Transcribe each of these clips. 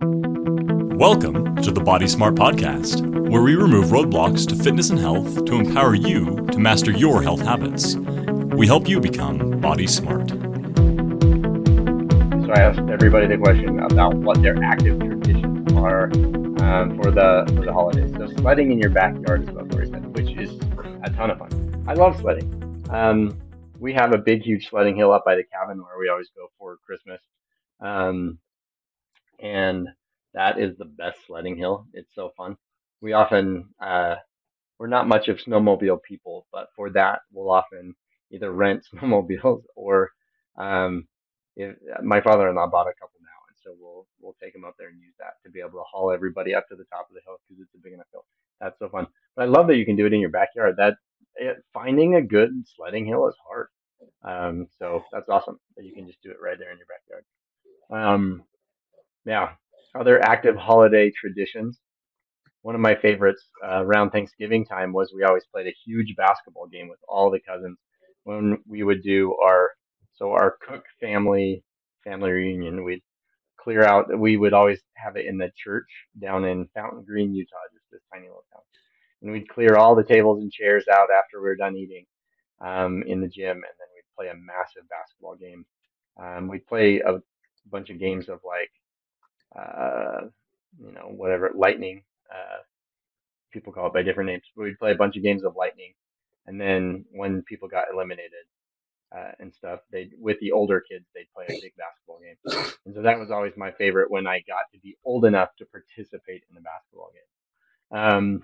Welcome to the Body Smart Podcast, where we remove roadblocks to fitness and health to empower you to master your health habits. We help you become body smart. So I asked everybody the question about what their active traditions are um, for the for the holidays. So sledding in your backyard is what said, which is a ton of fun. I love sledding. Um, we have a big, huge sledding hill up by the cabin where we always go for Christmas. Um, and that is the best sledding hill. It's so fun. We often, uh, we're not much of snowmobile people, but for that, we'll often either rent snowmobiles or, um, if my father-in-law bought a couple now, and so we'll we'll take them up there and use that to be able to haul everybody up to the top of the hill because it's a big enough hill. That's so fun. But I love that you can do it in your backyard. That it, finding a good sledding hill is hard. Um, so that's awesome that you can just do it right there in your backyard. Um, yeah, other active holiday traditions. One of my favorites uh, around Thanksgiving time was we always played a huge basketball game with all the cousins when we would do our so our Cook family family reunion. We'd clear out. We would always have it in the church down in Fountain Green, Utah, just this tiny little town. And we'd clear all the tables and chairs out after we were done eating um, in the gym, and then we'd play a massive basketball game. Um, we'd play a bunch of games of like uh, you know, whatever, Lightning. Uh, people call it by different names. We'd play a bunch of games of Lightning, and then when people got eliminated uh, and stuff, they with the older kids they'd play a big basketball game, and so that was always my favorite when I got to be old enough to participate in the basketball game. Um,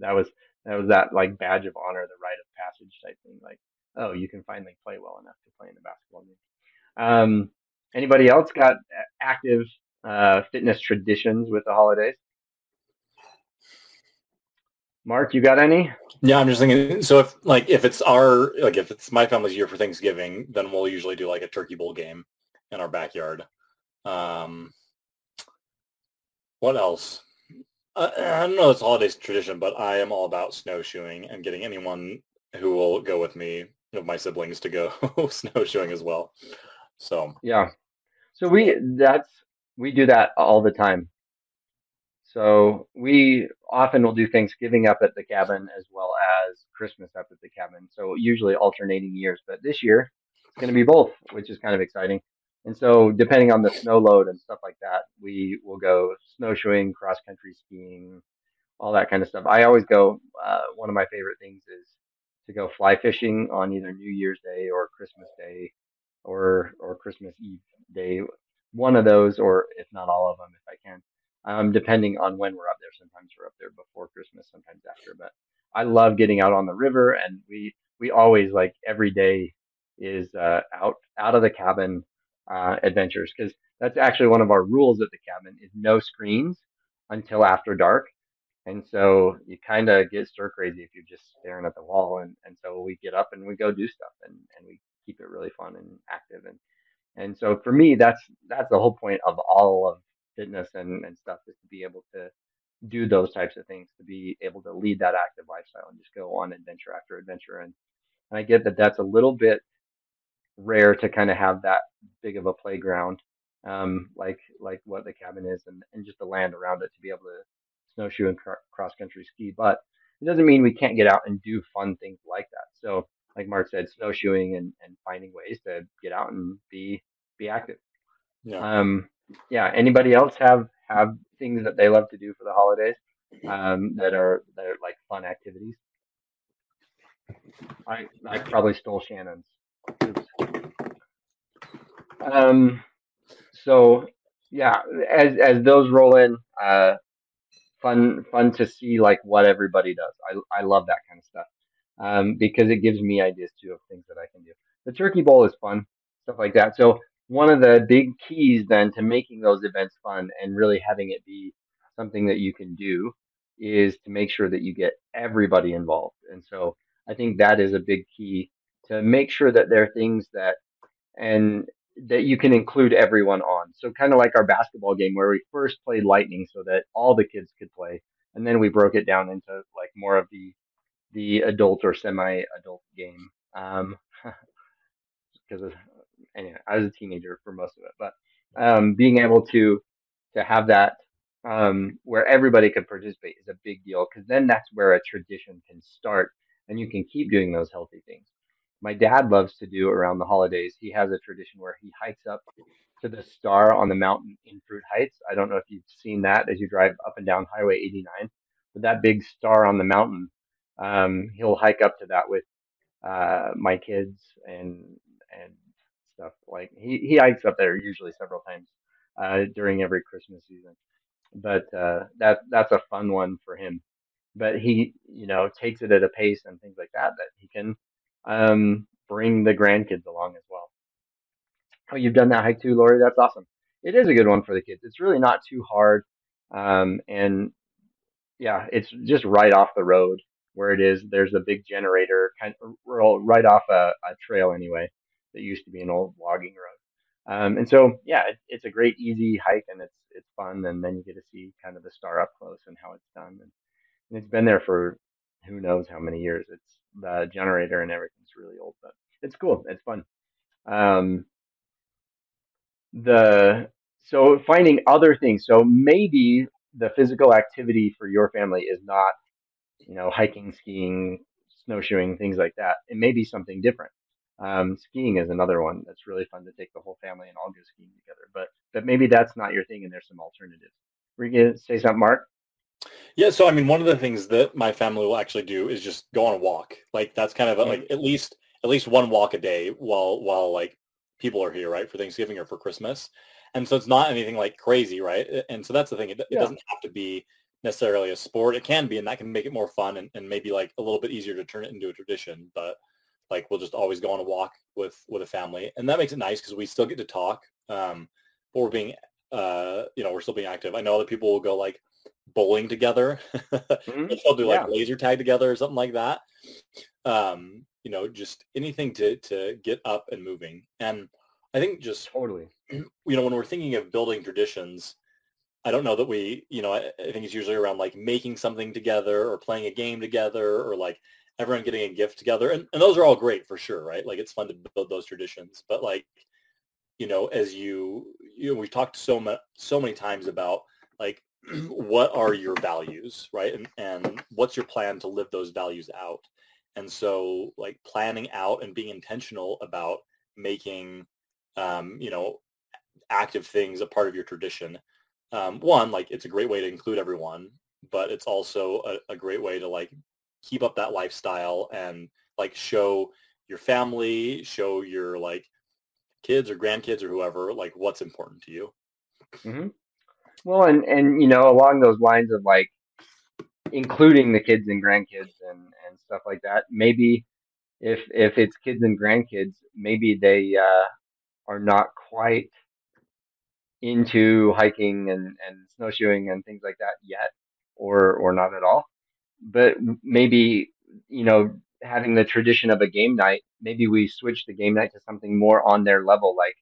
that was that was that like badge of honor, the rite of passage type thing. Like, oh, you can finally play well enough to play in the basketball game. Um, anybody else got active uh, fitness traditions with the holidays. Marc, you got any? Yeah, I'm just thinking. So if like if it's our like if it's my family's year for Thanksgiving, then we'll usually do like a turkey bowl game in our backyard. Um, what else? I, I don't know. It's holidays tradition, but I am all about snowshoeing and getting anyone who will go with me of my siblings to go snowshoeing as well. So yeah, so we that's we do that all the time. So we often will do Thanksgiving up at the cabin as well as Christmas up at the cabin. So usually alternating years, but this year it's going to be both, which is kind of exciting. And so depending on the snow load and stuff like that, we will go snowshoeing, cross country skiing, all that kind of stuff. I always go. Uh, one of my favorite things is to go fly fishing on either New Year's Day or Christmas Day or or Christmas Eve day one of those, or if not all of them, if I can, um, depending on when we're up there. Sometimes we're up there before Christmas, sometimes after. But I love getting out on the river, and we we always like every day is uh, out out of the cabin uh, adventures because that's actually one of our rules at the cabin is no screens until after dark. And so you kind of get stir crazy if you're just staring at the wall. And, and so we get up and we go do stuff and, and we keep it really fun and active. And and so for me, that's that's the whole point of all of fitness and, and stuff is to be able to do those types of things, to be able to lead that active lifestyle and just go on adventure after adventure. And, and I get that that's a little bit rare to kind of have that big of a playground, um, like like what the cabin is, and, and just the land around it to be able to snowshoe and cr- cross country ski. But it doesn't mean we can't get out and do fun things like that. So like Marc said, snowshoeing and, and finding ways to get out and be be active. Yeah. Um, yeah. Anybody else have have things that they love to do for the holidays um, that are that are like fun activities? I I probably stole Shannon's. Oops. Um. So yeah, as as those roll in, uh, fun fun to see like what everybody does. I I love that kind of stuff um, because it gives me ideas too of things that I can do. The turkey bowl is fun, stuff like that. So one of the big keys then to making those events fun and really having it be something that you can do is to make sure that you get everybody involved. And so I think that is a big key to make sure that there are things that and that you can include everyone on. So kind of like our basketball game where we first played lightning so that all the kids could play and then we broke it down into like more of the the adult or semi-adult game. Um, because anyway, I was a teenager for most of it, but um, being able to to have that um, where everybody could participate is a big deal because then that's where a tradition can start and you can keep doing those healthy things. My dad loves to do around the holidays. He has a tradition where he hikes up to the star on the mountain in Fruit Heights. I don't know if you've seen that as you drive up and down Highway 89, but that big star on the mountain, um, he'll hike up to that with uh, my kids and and stuff. Like he he hikes up there usually several times uh, during every Christmas season. But uh, that that's a fun one for him. But he you know takes it at a pace and things like that that he can um, bring the grandkids along as well. Oh, you've done that hike too, Lori. That's awesome. It is a good one for the kids. It's really not too hard, um, and yeah, it's just right off the road where it is. There's a big generator, kind of right off a, a trail anyway that used to be an old logging road. Um, and so, yeah, it, it's a great, easy hike, and it's it's fun. And then you get to see kind of the star up close and how it's done. And, and it's been there for who knows how many years. It's the generator and everything's really old, but it's cool. It's fun. Um, the so finding other things. So maybe the physical activity for your family is not, you know, hiking, skiing, snowshoeing, things like that. It may be something different. Um, skiing is another one that's really fun to take the whole family and all go skiing together. But but maybe that's not your thing, and there's some alternatives. Were you gonna say something, Marc? Yeah, so I mean, one of the things that my family will actually do is just go on a walk. Like that's kind of a, like at least at least one walk a day while while like people are here, right, for Thanksgiving or for Christmas. And so it's not anything like crazy, right? And so that's the thing. It, it doesn't have to be necessarily a sport. It can be, and that can make it more fun and, and maybe like a little bit easier to turn it into a tradition. But like we'll just always go on a walk with with a family, and that makes it nice because we still get to talk. Um, but we're being, uh, you know, we're still being active. I know other people will go like bowling together. mm-hmm. They'll do like yeah. laser tag together or something like that. Um, you know, just anything to to get up and moving. And I think just totally, you know, when we're thinking of building traditions, I don't know that we, you know, I, I think it's usually around like making something together or playing a game together or like everyone getting a gift together. And, and those are all great for sure, right? Like it's fun to build those traditions. But like, you know, as you, you know, we've talked so much, so many times about like, what are your values, right? And, and what's your plan to live those values out? And so like planning out and being intentional about making, um, you know, active things a part of your tradition. Um, one, like it's a great way to include everyone, but it's also a, a great way to like keep up that lifestyle and like show your family, show your like kids or grandkids or whoever, like what's important to you. Mm-hmm. Well, and, and, you know, along those lines of like including the kids and grandkids and, and stuff like that, maybe if, if it's kids and grandkids, maybe they, uh, are not quite into hiking and, and snowshoeing and things like that yet or or not at all. But maybe you know having the tradition of a game night maybe we switch the game night to something more on their level like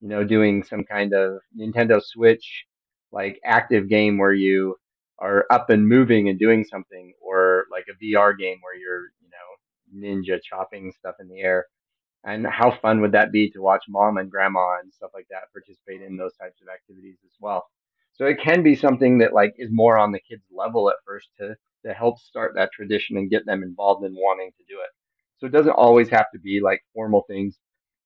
you know doing some kind of nintendo switch like active game where you are up and moving and doing something or like a vr game where you're you know ninja chopping stuff in the air and how fun would that be to watch mom and grandma and stuff like that participate in those types of activities as well? So it can be something that like is more on the kids level at first to to help start that tradition and get them involved in wanting to do it. So it doesn't always have to be like formal things.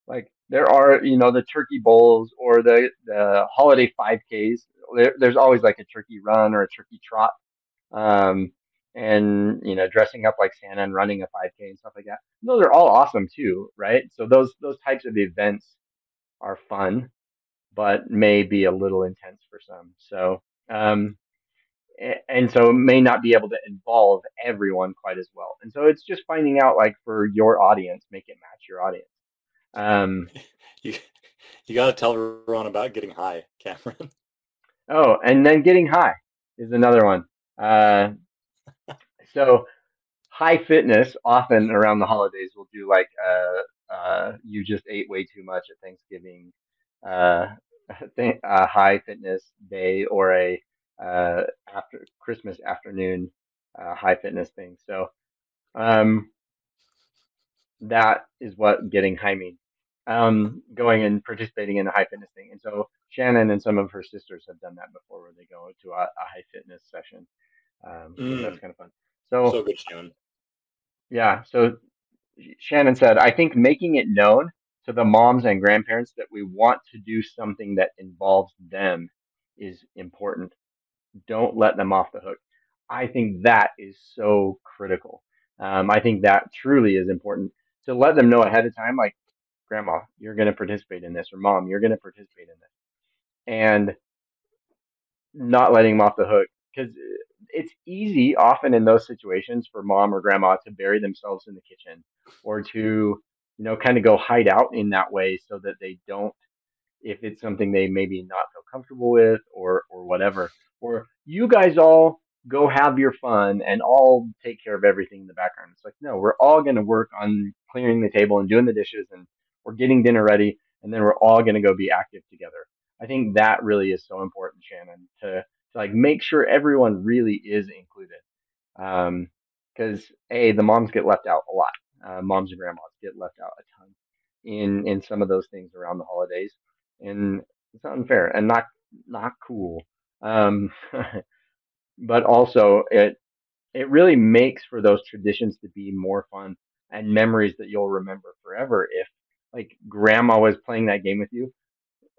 Like there are you know the turkey bowls or the the holiday 5ks there, there's always like a turkey run or a turkey trot. Um, and you know dressing up like Santa and running a 5K and stuff like that. Those are all awesome too, right? So those those types of events are fun, but may be a little intense for some. So um, and so may not be able to involve everyone quite as well. And so it's just finding out like for your audience, make it match your audience. Um, you you got to tell ron about getting high, Cameron. Oh, and then getting high is another one. Uh, so high fitness often around the holidays will do like uh, uh, you just ate way too much at Thanksgiving, uh, a high fitness day or a uh, after Christmas afternoon uh, high fitness thing. So um, that is what getting high means. um, going and participating in a high fitness thing. And so Shannon and some of her sisters have done that before, where they go to a, a high fitness session. Um, so Mm. that's kind of fun. So, So good, Shannon. yeah, so Shannon said, I think making it known to the moms and grandparents that we want to do something that involves them is important. Don't let them off the hook. I think that is so critical. Um, I think that truly is important to let them know ahead of time, like, Grandma, you're going to participate in this, or Mom, you're going to participate in this, and not letting them off the hook because it's easy often in those situations for mom or grandma to bury themselves in the kitchen or to you know kind of go hide out in that way so that they don't if it's something they maybe not feel comfortable with or or whatever. Or you guys all go have your fun and all take care of everything in the background. It's like no we're all going to work on clearing the table and doing the dishes and we're getting dinner ready and then we're all going to go be active together. I think that really is so important shannon to like make sure everyone really is included um because a the moms get left out a lot uh, moms and grandmas get left out a ton in in some of those things around the holidays and it's unfair and not not cool um but also it it really makes for those traditions to be more fun and memories that you'll remember forever if like grandma was playing that game with you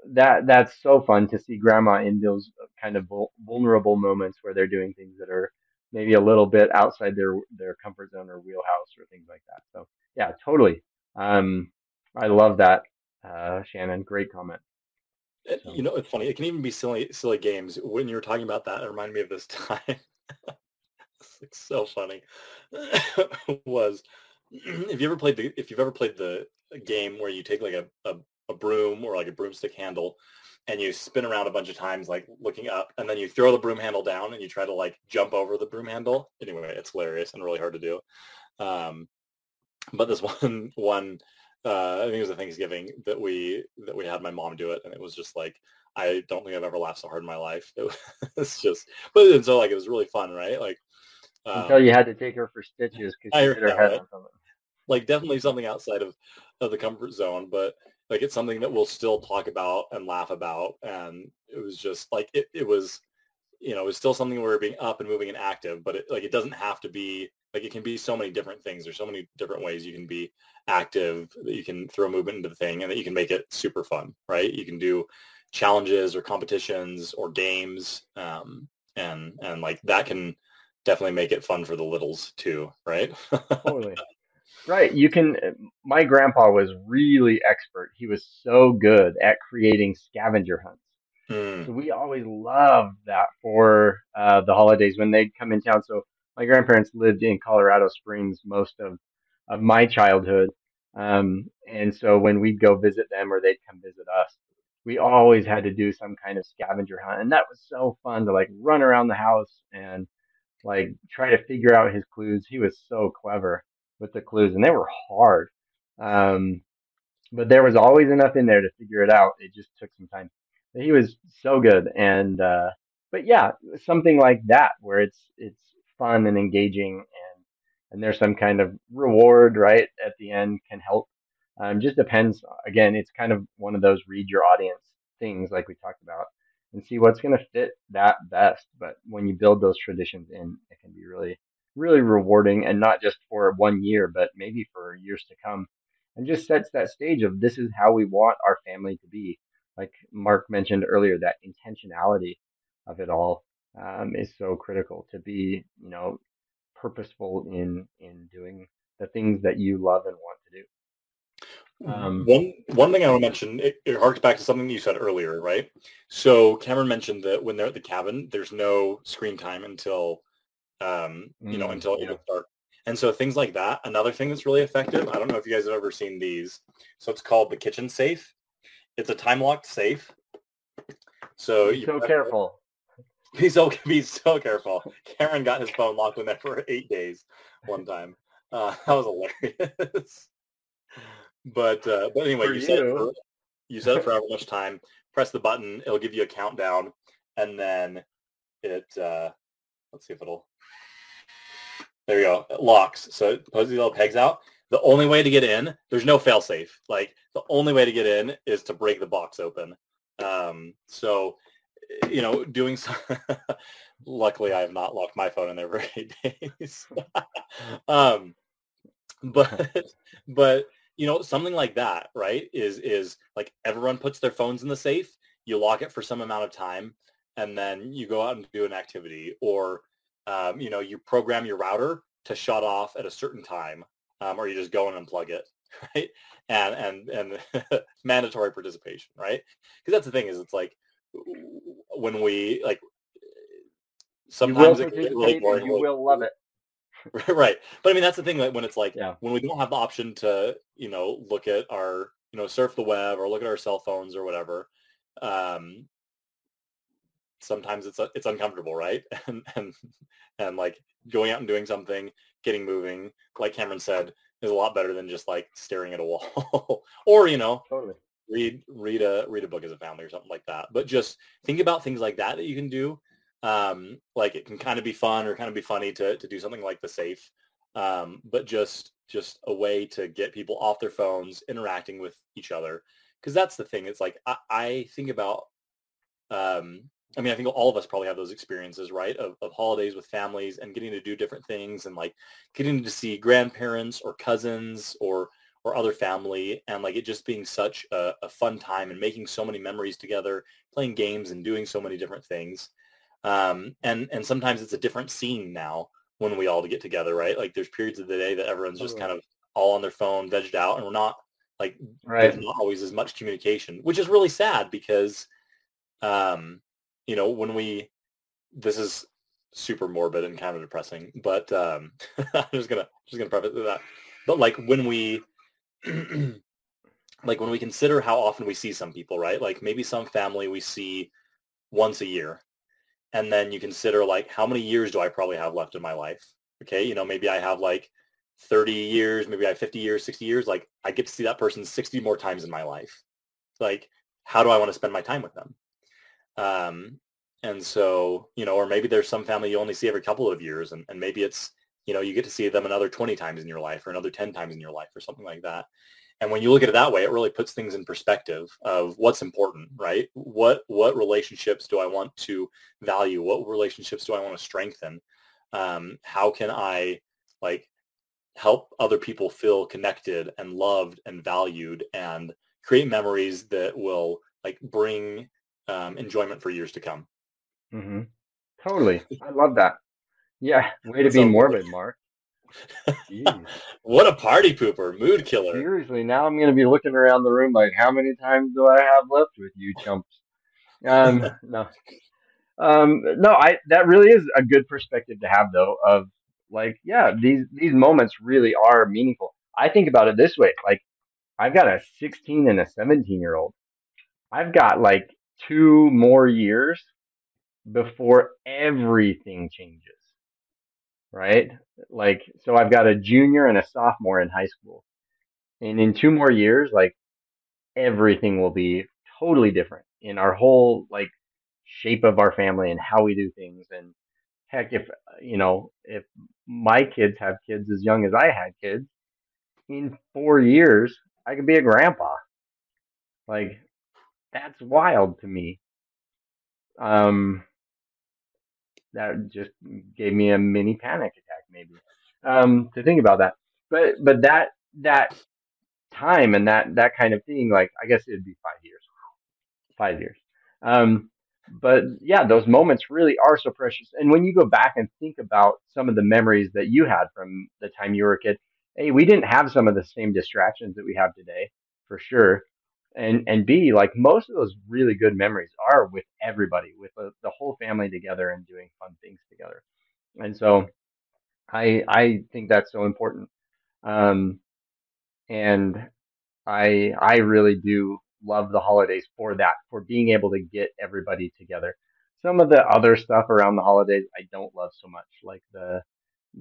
that that's so fun to see grandma in those kind of vulnerable moments where they're doing things that are maybe a little bit outside their their comfort zone or wheelhouse or things like that so yeah totally um i love that uh shannon great comment Uh, so You know, it's funny. It can even be silly, silly games. When you were talking about that, it reminded me of this time. it's so funny. was if you ever played the if you've ever played the game where you take like a, a, a broom or like a broomstick handle and you spin around a bunch of times like looking up and then you throw the broom handle down and you try to like jump over the broom handle. Anyway, it's hilarious and really hard to do. Um, but this one one uh, I think it was a Thanksgiving that we that we had my mom do it, and it was just like I don't think I've ever laughed so hard in my life. It was just, but and so like it was really fun, right? Like, until um, you had to take her for stitches because I she hit her head on something like definitely something outside of of the comfort zone, but like it's something that we'll still talk about and laugh about, and it was just like it, it was you know, it was still something where we're being up and moving and active, but it, like it doesn't have to be like it can be so many different things. There's so many different ways you can be active that you can throw movement into the thing and that you can make it super fun, right? You can do challenges or competitions or games, um, and and like that can definitely make it fun for the littles too, right? totally right you can my grandpa was really expert he was so good at creating scavenger hunts Hmm. So we always loved that for uh, the holidays when they'd come in town. So my grandparents lived in Colorado Springs most of, of my childhood. Um, and so when we'd go visit them or they'd come visit us, we always had to do some kind of scavenger hunt. And that was so fun to like run around the house and like try to figure out his clues. He was so clever with the clues and they were hard. Um, but there was always enough in there to figure it out. It just took some time. But he was so good, and uh, but yeah, something like that where it's it's fun and engaging, and and there's some kind of reward right at the end can help. Um, just depends. Again, it's kind of one of those read your audience things like we talked about, and see what's going to fit that best. But when you build those traditions in, it can be really really rewarding, and not just for one year, but maybe for years to come and just sets that stage of this is how we want our family to be. Like Marc mentioned earlier, that intentionality of it all um, is so critical to be, you know, purposeful in in doing the things that you love and want to do. Um, one one thing I want to mention, it, it harks back to something you said earlier, right? So Cameron mentioned that when they're at the cabin, there's no screen time until um, you know Mm, until it gets dark. And so things like that. Another thing that's really effective. I don't know if you guys have ever seen these. So it's called the kitchen safe. It's a time locked safe. So Be so careful. Be so be so careful. Karen got his phone locked in there for eight days one time. Uh, that was hilarious. but uh, but anyway, For you, set it you. for you set it for however much time. Press the button. It'll give you a countdown, and then it uh, let's see if it'll. There you go. It locks. So it pulls these little pegs out. the only way to get in, there's no fail safe. Like the only way to get in is to break the box open. Um, so, you know, doing so, luckily I have not locked my phone in there for eight days. um, but, but, you know, something like that, right, is, is like everyone puts their phones in the safe, you lock it for some amount of time, and then you go out and do an activity or, um, you know, you program your router to shut off at a certain time um, or you just go and unplug it, right? And and and mandatory participation, right? Because that's the thing is it's like when we like sometimes you will, it really boring, you will love it. right. But I mean that's the thing that when it's like yeah. when we don't have the option to, you know, look at our, you know, surf the web or look at our cell phones or whatever, um, sometimes it's it's uncomfortable, right? And and and like going out and doing something, getting moving, like Cameron said, is a lot better than just like staring at a wall. or, you know, totally. read read a read a book as a family or something like that. But just think about things like that that you can do. Um, like it can kind of be fun or kind of be funny to to do something like the safe. Um, but just just a way to get people off their phones, interacting with each other. Because that's the thing. It's like I, I think about um, I mean, I think all of us probably have those experiences, right? Of, of holidays with families and getting to do different things and like getting to see grandparents or cousins or or other family and like it just being such a, a fun time and making so many memories together, playing games and doing so many different things. Um, and and sometimes it's a different scene now when we all get together, right? Like there's periods of the day that everyone's just kind of all on their phone, vegged out, and we're not like right. there's not always as much communication, which is really sad because um, you know, when we, this is super morbid and kind of depressing, but um, I'm just gonna just gonna preface that. But like when we, like when we consider how often we see some people, right? Like maybe some family we see once a year, and then you consider like how many years do I probably have left in my life? Okay, you know, maybe I have like 30 years, maybe I have 50 years, 60 years. Like I get to see that person 60 more times in my life. Like, how do I want to spend my time with them? Um, and so, you know, or maybe there's some family you only see every couple of years and, and maybe it's, you know, you get to see them another 20 times in your life or another 10 times in your life or something like that. And when you look at it that way, it really puts things in perspective of what's important, right? What what relationships do I want to value? What relationships do I want to strengthen? Um, how can I like help other people feel connected and loved and valued and create memories that will like bring um, enjoyment for years to come. Mm-hmm. Totally. I love that. Yeah. Way to be morbid, Marc. what a party pooper, mood killer. Seriously, now I'm going to be looking around the room like, how many times do I have left with you, chumps? Um, no, um, no, I that really is a good perspective to have, though. Of like, yeah, these these moments really are meaningful. I think about it this way: like, I've got a 16 and a 17 year old. I've got like two more years before everything changes. Right? Like, so I've got a junior and a sophomore in high school. And in two more years, like everything will be totally different in our whole like shape of our family and how we do things. And heck, if, you know, if my kids have kids as young as I had kids, in four years, I could be a grandpa. Like, that's wild to me. Um, that just gave me a mini panic attack, maybe, um, to think about that. But but that that time and that that kind of thing, like I guess it'd be five years, five years. Um, but yeah, those moments really are so precious. And when you go back and think about some of the memories that you had from the time you were a kid, hey, we didn't have some of the same distractions that we have today, for sure and and B, like most of those really good memories are with everybody, with the, the whole family together and doing fun things together. And so, I I think that's so important. Um, and I I really do love the holidays for that, for being able to get everybody together. Some of the other stuff around the holidays I don't love so much, like the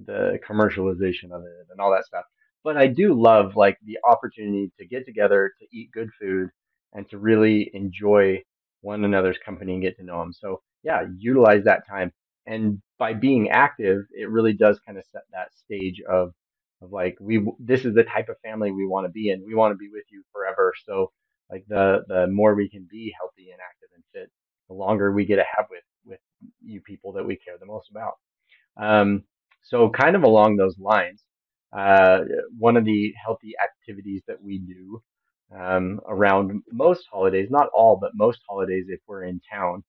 the commercialization of it and all that stuff but I do love like the opportunity to get together to eat good food and to really enjoy one another's company and get to know them. So yeah, utilize that time. And by being active, it really does kind of set that stage of of like we this is the type of family we want to be in. We want to be with you forever. So like the the more we can be healthy and active and fit, the longer we get to have with with you people that we care the most about. Um, so kind of along those lines, uh, one of the healthy activities that we do um, around most holidays, not all, but most holidays, if we're in town,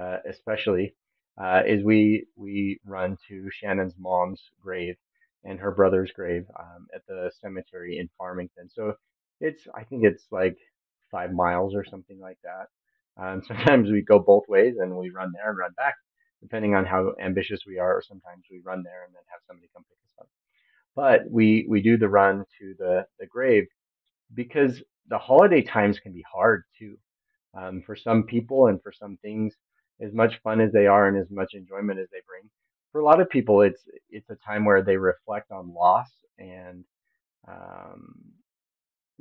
uh, especially, uh, is we we run to Shannon's mom's grave and her brother's grave um, at the cemetery in Farmington. So it's I think it's like five miles or something like that. Um, sometimes we go both ways and we run there and run back, depending on how ambitious we are. Or sometimes we run there and then have somebody come pick us up. But we we do the run to the the grave because the holiday times can be hard too. Um, for some people and for some things, as much fun as they are and as much enjoyment as they bring, for a lot of people, it's it's a time where they reflect on loss and um,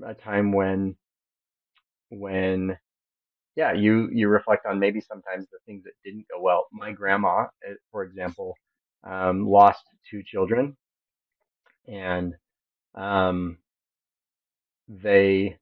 a time when when yeah you you reflect on maybe sometimes the things that didn't go well. My grandma, eh, for example, um, lost two children, and um, they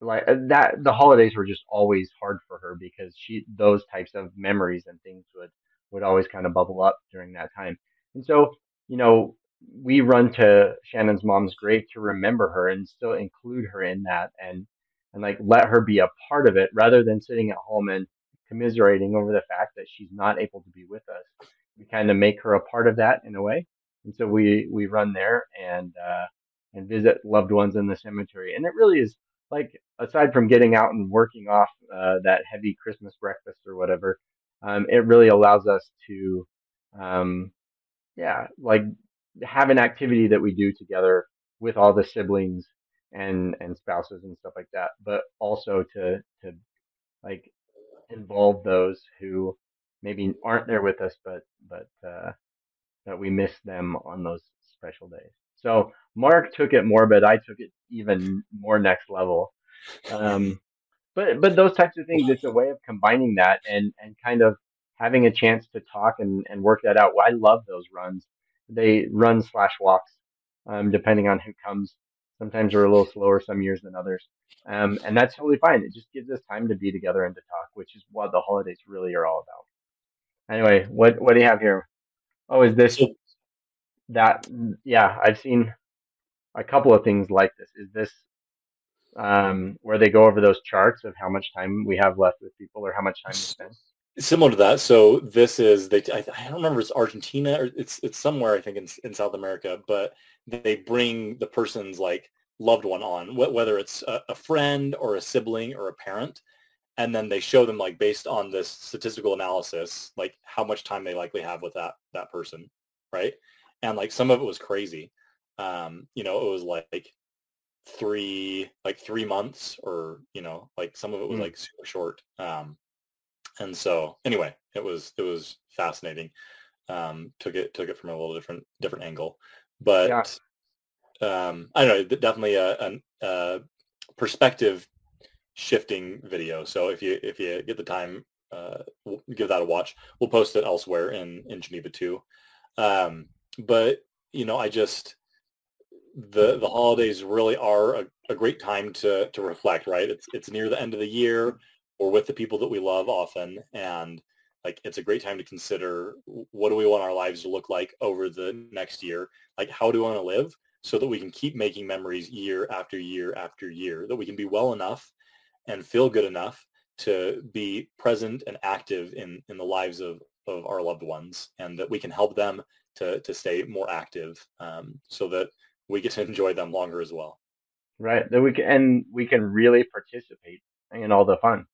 like uh, that the holidays were just always hard for her because she those types of memories and things would would always kind of bubble up during that time. And so you know we run to shannon's mom's grave to remember her and still include her in that and and like let her be a part of it rather than sitting at home and commiserating over the fact that she's not able to be with us. We kind of make her a part of that in a way and so we we run there and uh and visit loved ones in the cemetery. And it really is like aside from getting out and working off uh, that heavy Christmas breakfast or whatever, um, it really allows us to, um, yeah, like have an activity that we do together with all the siblings and and spouses and stuff like that, but also to to like involve those who maybe aren't there with us, but but uh, that we miss them on those special days. So Marc took it morbid. I took it even more next level. Um, but but those types of things, it's a way of combining that and and kind of having a chance to talk and, and work that out. I love those runs. They run slash walks, um, depending on who comes. Sometimes we're a little slower some years than others. Um, and that's totally fine. It just gives us time to be together and to talk, which is what the holidays really are all about. Anyway, what what do you have here? Oh, is this that? Yeah, I've seen a couple of things like this. Is this um, where they go over those charts of how much time we have left with people or how much time we spend? Similar to that. So this is they. I, I don't remember. It's Argentina or it's it's somewhere I think in in South America, but they bring the person's like loved one on, whether it's a, a friend or a sibling or a parent, and then they show them like based on this statistical analysis, like how much time they likely have with that that person, right? And like some of it was crazy. Um, you know, it was like three like three months or you know like some of it was mm. like super short um and so anyway it was it was fascinating um took it took it from a little different different angle but yeah. um i don't know definitely a, a, a, perspective shifting video. So if you if you get the time uh we'll give that a watch we'll post it elsewhere in in geneva too. Um but you know i just the the holidays really are a, a, great time to to reflect right? It's it's near the end of the year. We're with the people that we love often and like it's a great time to consider what do we want our lives to look like over the next year? Like how do we want to live so that we can keep making memories year after year after year that we can be well enough and feel good enough to be present and active in in the lives of of our loved ones and that we can help them to to stay more active um, so that we get to enjoy them longer as well. Right. That we can and we can really participate in all the fun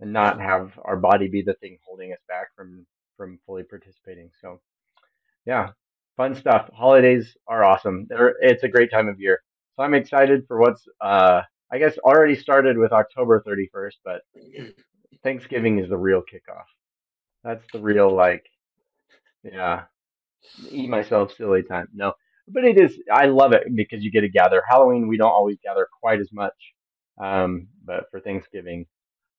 and not have our body be the thing holding us back from from fully participating. So yeah, fun stuff. Holidays are awesome. They're, it's a great time of year. So I'm excited for what's uh I guess already started with October 31st, but Thanksgiving is the real kickoff. That's the real like yeah, eat myself silly time. No, but it is I love it because you get to gather. Halloween we don't always gather quite as much, um, but for Thanksgiving,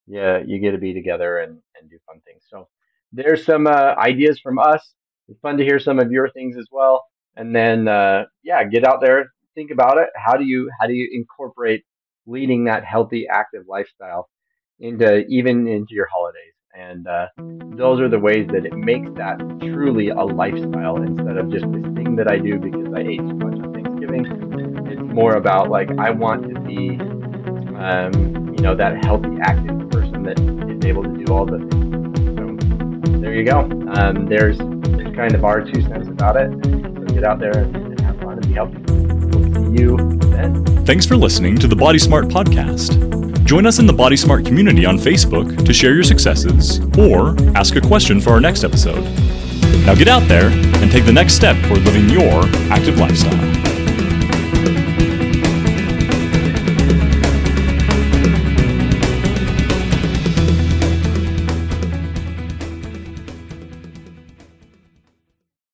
yeah, you get to be together and and do fun things. So there's some uh, ideas from us. It's fun to hear some of your things as well. and then uh, yeah, get out there, think about it. How do you how do you incorporate leading that healthy, active lifestyle into even into your holidays? And uh, those are the ways that it makes that truly a lifestyle instead of just this thing that I do because I ate too much on Thanksgiving. It's more about like I want to be, um, you know, that healthy, active person that is able to do all the things. So there you go. Um, there's, there's kind of our two cents about it. So get out there and, and have fun and be healthy. We'll see you Thanks for listening to the Body Smart podcast. Join us in the Body Smart community on Facebook to share your successes or ask a question for our next episode. Now get out there and take the next step toward living your active lifestyle.